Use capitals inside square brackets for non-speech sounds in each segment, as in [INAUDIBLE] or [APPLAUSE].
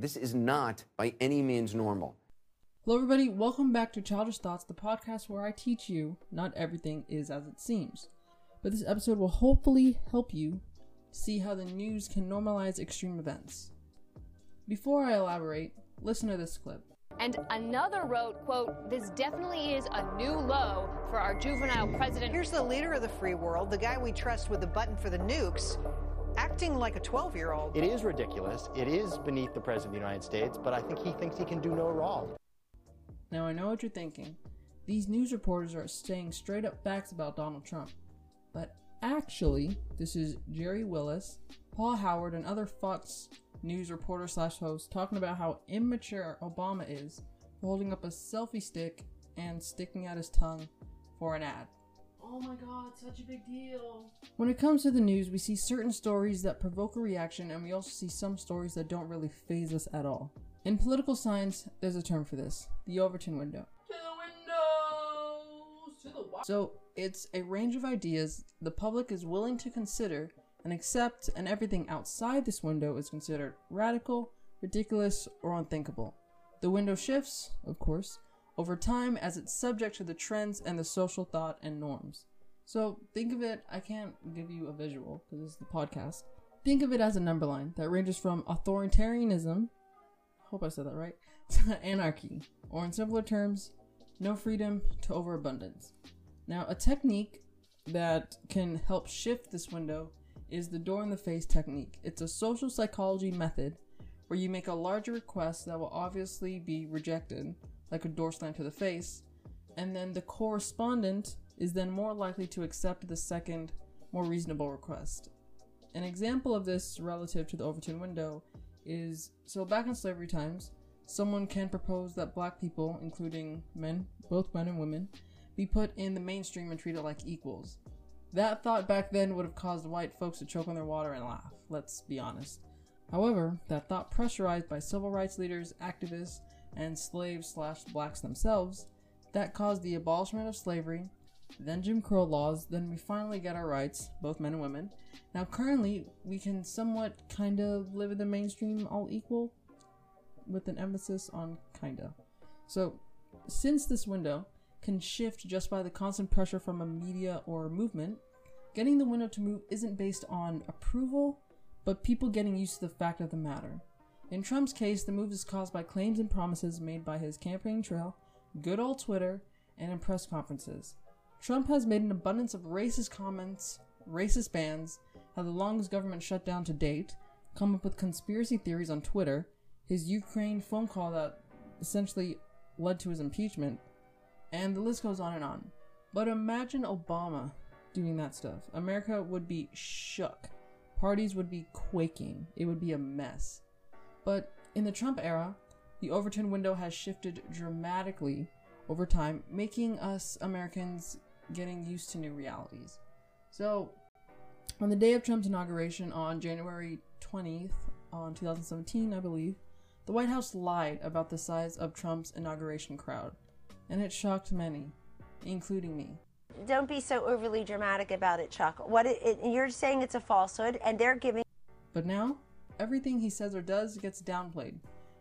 This is not by any means normal. Hello, everybody. Welcome back to Childish Thoughts, the podcast where I teach you not everything is as it seems. But this episode will hopefully help you see how the news can normalize extreme events. Before I elaborate, listen to this clip. And another wrote, quote, this definitely is a new low for our juvenile president. Here's the leader of the free world, the guy we trust with the button for the nukes, acting like a 12 year old. It is ridiculous. It is beneath the President of the United States, but I think he thinks he can do no wrong. Now, I know what you're thinking. These news reporters are saying straight up facts about Donald Trump. But actually, this is Jerry Willis, Paul Howard, and other Fox News reporter slash host talking about how immature Obama is holding up a selfie stick and sticking out his tongue for an ad. Oh my god, such a big deal. When it comes to the news, we see certain stories that provoke a reaction, and we also see some stories that don't really phase us at all. In political science, there's a term for this the Overton window. To the windows! To the so, it's a range of ideas the public is willing to consider and accept, and everything outside this window is considered radical, ridiculous, or unthinkable. The window shifts, of course, over time as it's subject to the trends and the social thought and norms. So think of it, I can't give you a visual because this is the podcast. Think of it as a number line that ranges from authoritarianism, hope I said that right, [LAUGHS] to anarchy, or in simpler terms, no freedom to overabundance. Now, a technique that can help shift this window is the door in the face technique. It's a social psychology method where you make a larger request that will obviously be rejected, like a door slam to the face, and then the correspondent is then more likely to accept the second, more reasonable request. An example of this relative to the Overton window is so back in slavery times, someone can propose that black people, including men, both men and women, be put in the mainstream and treated like equals. That thought back then would have caused white folks to choke on their water and laugh, let's be honest. However, that thought pressurized by civil rights leaders, activists, and slaves slash blacks themselves, that caused the abolishment of slavery, then Jim Crow laws, then we finally get our rights, both men and women. Now currently, we can somewhat kind of live in the mainstream all equal, with an emphasis on kinda. So, since this window, can shift just by the constant pressure from a media or movement, getting the window to move isn't based on approval, but people getting used to the fact of the matter. In Trump's case, the move is caused by claims and promises made by his campaign trail, good old Twitter, and in press conferences. Trump has made an abundance of racist comments, racist bans, had the longest government shutdown to date, come up with conspiracy theories on Twitter, his Ukraine phone call that essentially led to his impeachment, and the list goes on and on. But imagine Obama doing that stuff. America would be shook. Parties would be quaking. It would be a mess. But in the Trump era, the Overton window has shifted dramatically over time, making us Americans getting used to new realities. So, on the day of Trump's inauguration on January 20th, on 2017, I believe, the White House lied about the size of Trump's inauguration crowd and it shocked many, including me. Don't be so overly dramatic about it, Chuck. What it, it, you're saying it's a falsehood, and they're giving. But now, everything he says or does gets downplayed.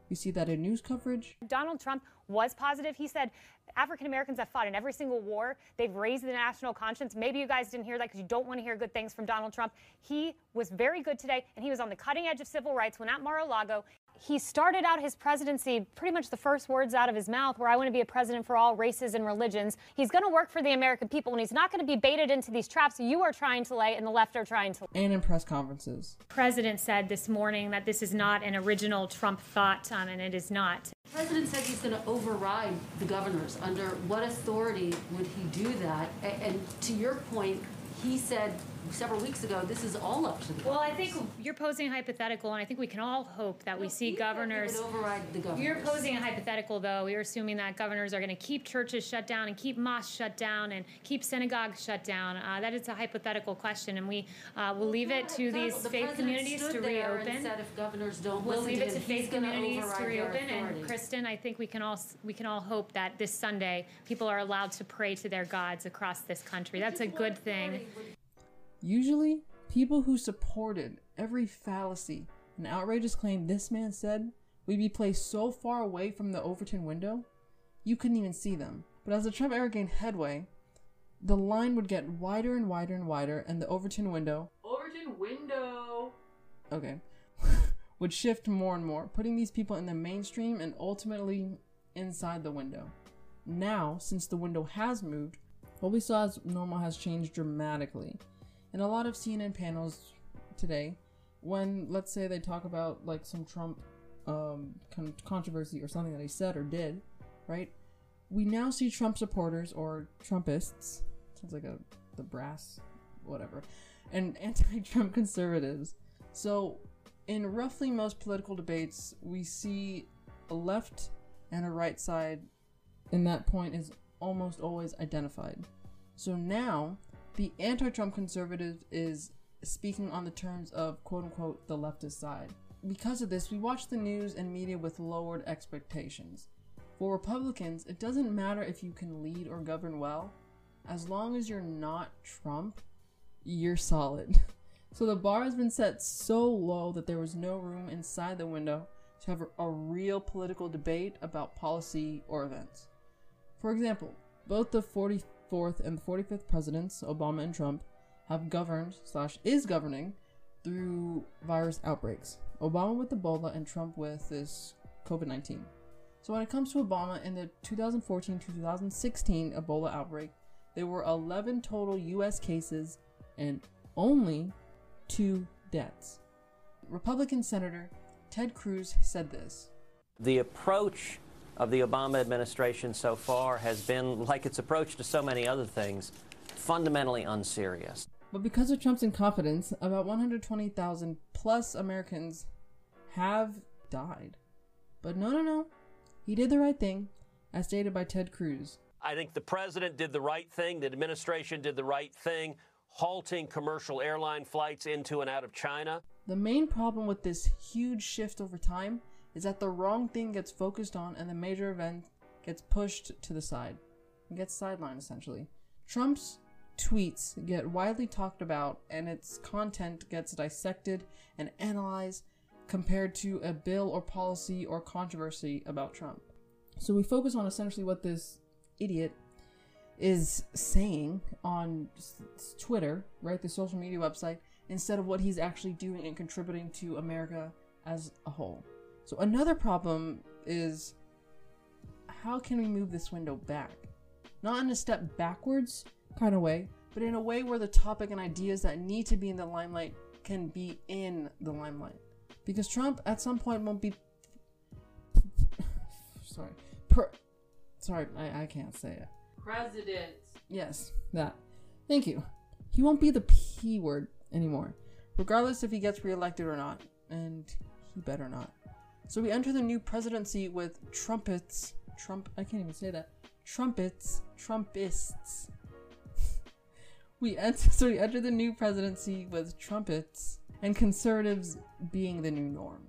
You see that in news coverage. Donald Trump was positive. He said African Americans have fought in every single war. They've raised the national conscience. Maybe you guys didn't hear that because you don't want to hear good things from Donald Trump. He was very good today, and he was on the cutting edge of civil rights when at Mar-a-Lago he started out his presidency pretty much the first words out of his mouth where I want to be a president for all races and religions. He's going to work for the American people and he's not going to be baited into these traps you are trying to lay and the left are trying to And in press conferences. President said this morning that this is not an original Trump thought um, and it is not. The president said he's going to override the governors. Under what authority would he do that? And to your point, he said several weeks ago, this is all up to the Well, I think you're posing a hypothetical, and I think we can all hope that we see governors. override the governors. You're posing a hypothetical, though. You're assuming that governors are going to keep churches shut down and keep mosques shut down and keep synagogues shut down. Uh, that is a hypothetical question, and we uh, will leave it to these the faith communities to reopen. said if governors don't we'll listen leave it to him, faith communities to reopen. And Kristen, I think we can all we can all hope that this Sunday people are allowed to pray to their gods across this country. That's a good thing. Usually, people who supported every fallacy and outrageous claim this man said would be placed so far away from the Overton window, you couldn't even see them. But as the Trump era gained headway, the line would get wider and wider and wider, and the Overton window. Overton window! Okay. [LAUGHS] would shift more and more, putting these people in the mainstream and ultimately inside the window. Now, since the window has moved, what we saw as normal has changed dramatically. In a lot of CNN panels today, when let's say they talk about like some Trump um, con- controversy or something that he said or did, right? We now see Trump supporters or Trumpists, sounds like a the brass, whatever, and [LAUGHS] anti-Trump conservatives. So, in roughly most political debates, we see a left and a right side, and that point is almost always identified. So now, the anti Trump conservative is speaking on the terms of quote unquote the leftist side. Because of this, we watch the news and media with lowered expectations. For Republicans, it doesn't matter if you can lead or govern well, as long as you're not Trump, you're solid. [LAUGHS] So the bar has been set so low that there was no room inside the window to have a real political debate about policy or events. For example, both the 44th and 45th presidents, Obama and Trump, have governed slash is governing through virus outbreaks. Obama with Ebola and Trump with this COVID 19. So when it comes to Obama in the 2014 2016 Ebola outbreak, there were 11 total US cases and only two deaths. Republican Senator Ted Cruz said this. The approach of the Obama administration so far has been, like its approach to so many other things, fundamentally unserious. But because of Trump's incompetence, about 120,000 plus Americans have died. But no, no, no. He did the right thing, as stated by Ted Cruz. I think the president did the right thing, the administration did the right thing, halting commercial airline flights into and out of China. The main problem with this huge shift over time is that the wrong thing gets focused on and the major event gets pushed to the side. It gets sidelined essentially. Trump's tweets get widely talked about and its content gets dissected and analyzed compared to a bill or policy or controversy about Trump. So we focus on essentially what this idiot is saying on Twitter, right, the social media website, instead of what he's actually doing and contributing to America as a whole. So another problem is how can we move this window back? Not in a step backwards kind of way, but in a way where the topic and ideas that need to be in the limelight can be in the limelight. Because Trump at some point won't be [LAUGHS] sorry. Per, sorry, I, I can't say it. President. Yes, that. Thank you. He won't be the P word anymore, regardless if he gets reelected or not, and he better not. So we enter the new presidency with trumpets. Trump. I can't even say that. Trumpets. Trumpists. [LAUGHS] we enter. [LAUGHS] So we enter the new presidency with trumpets and conservatives being the new norm.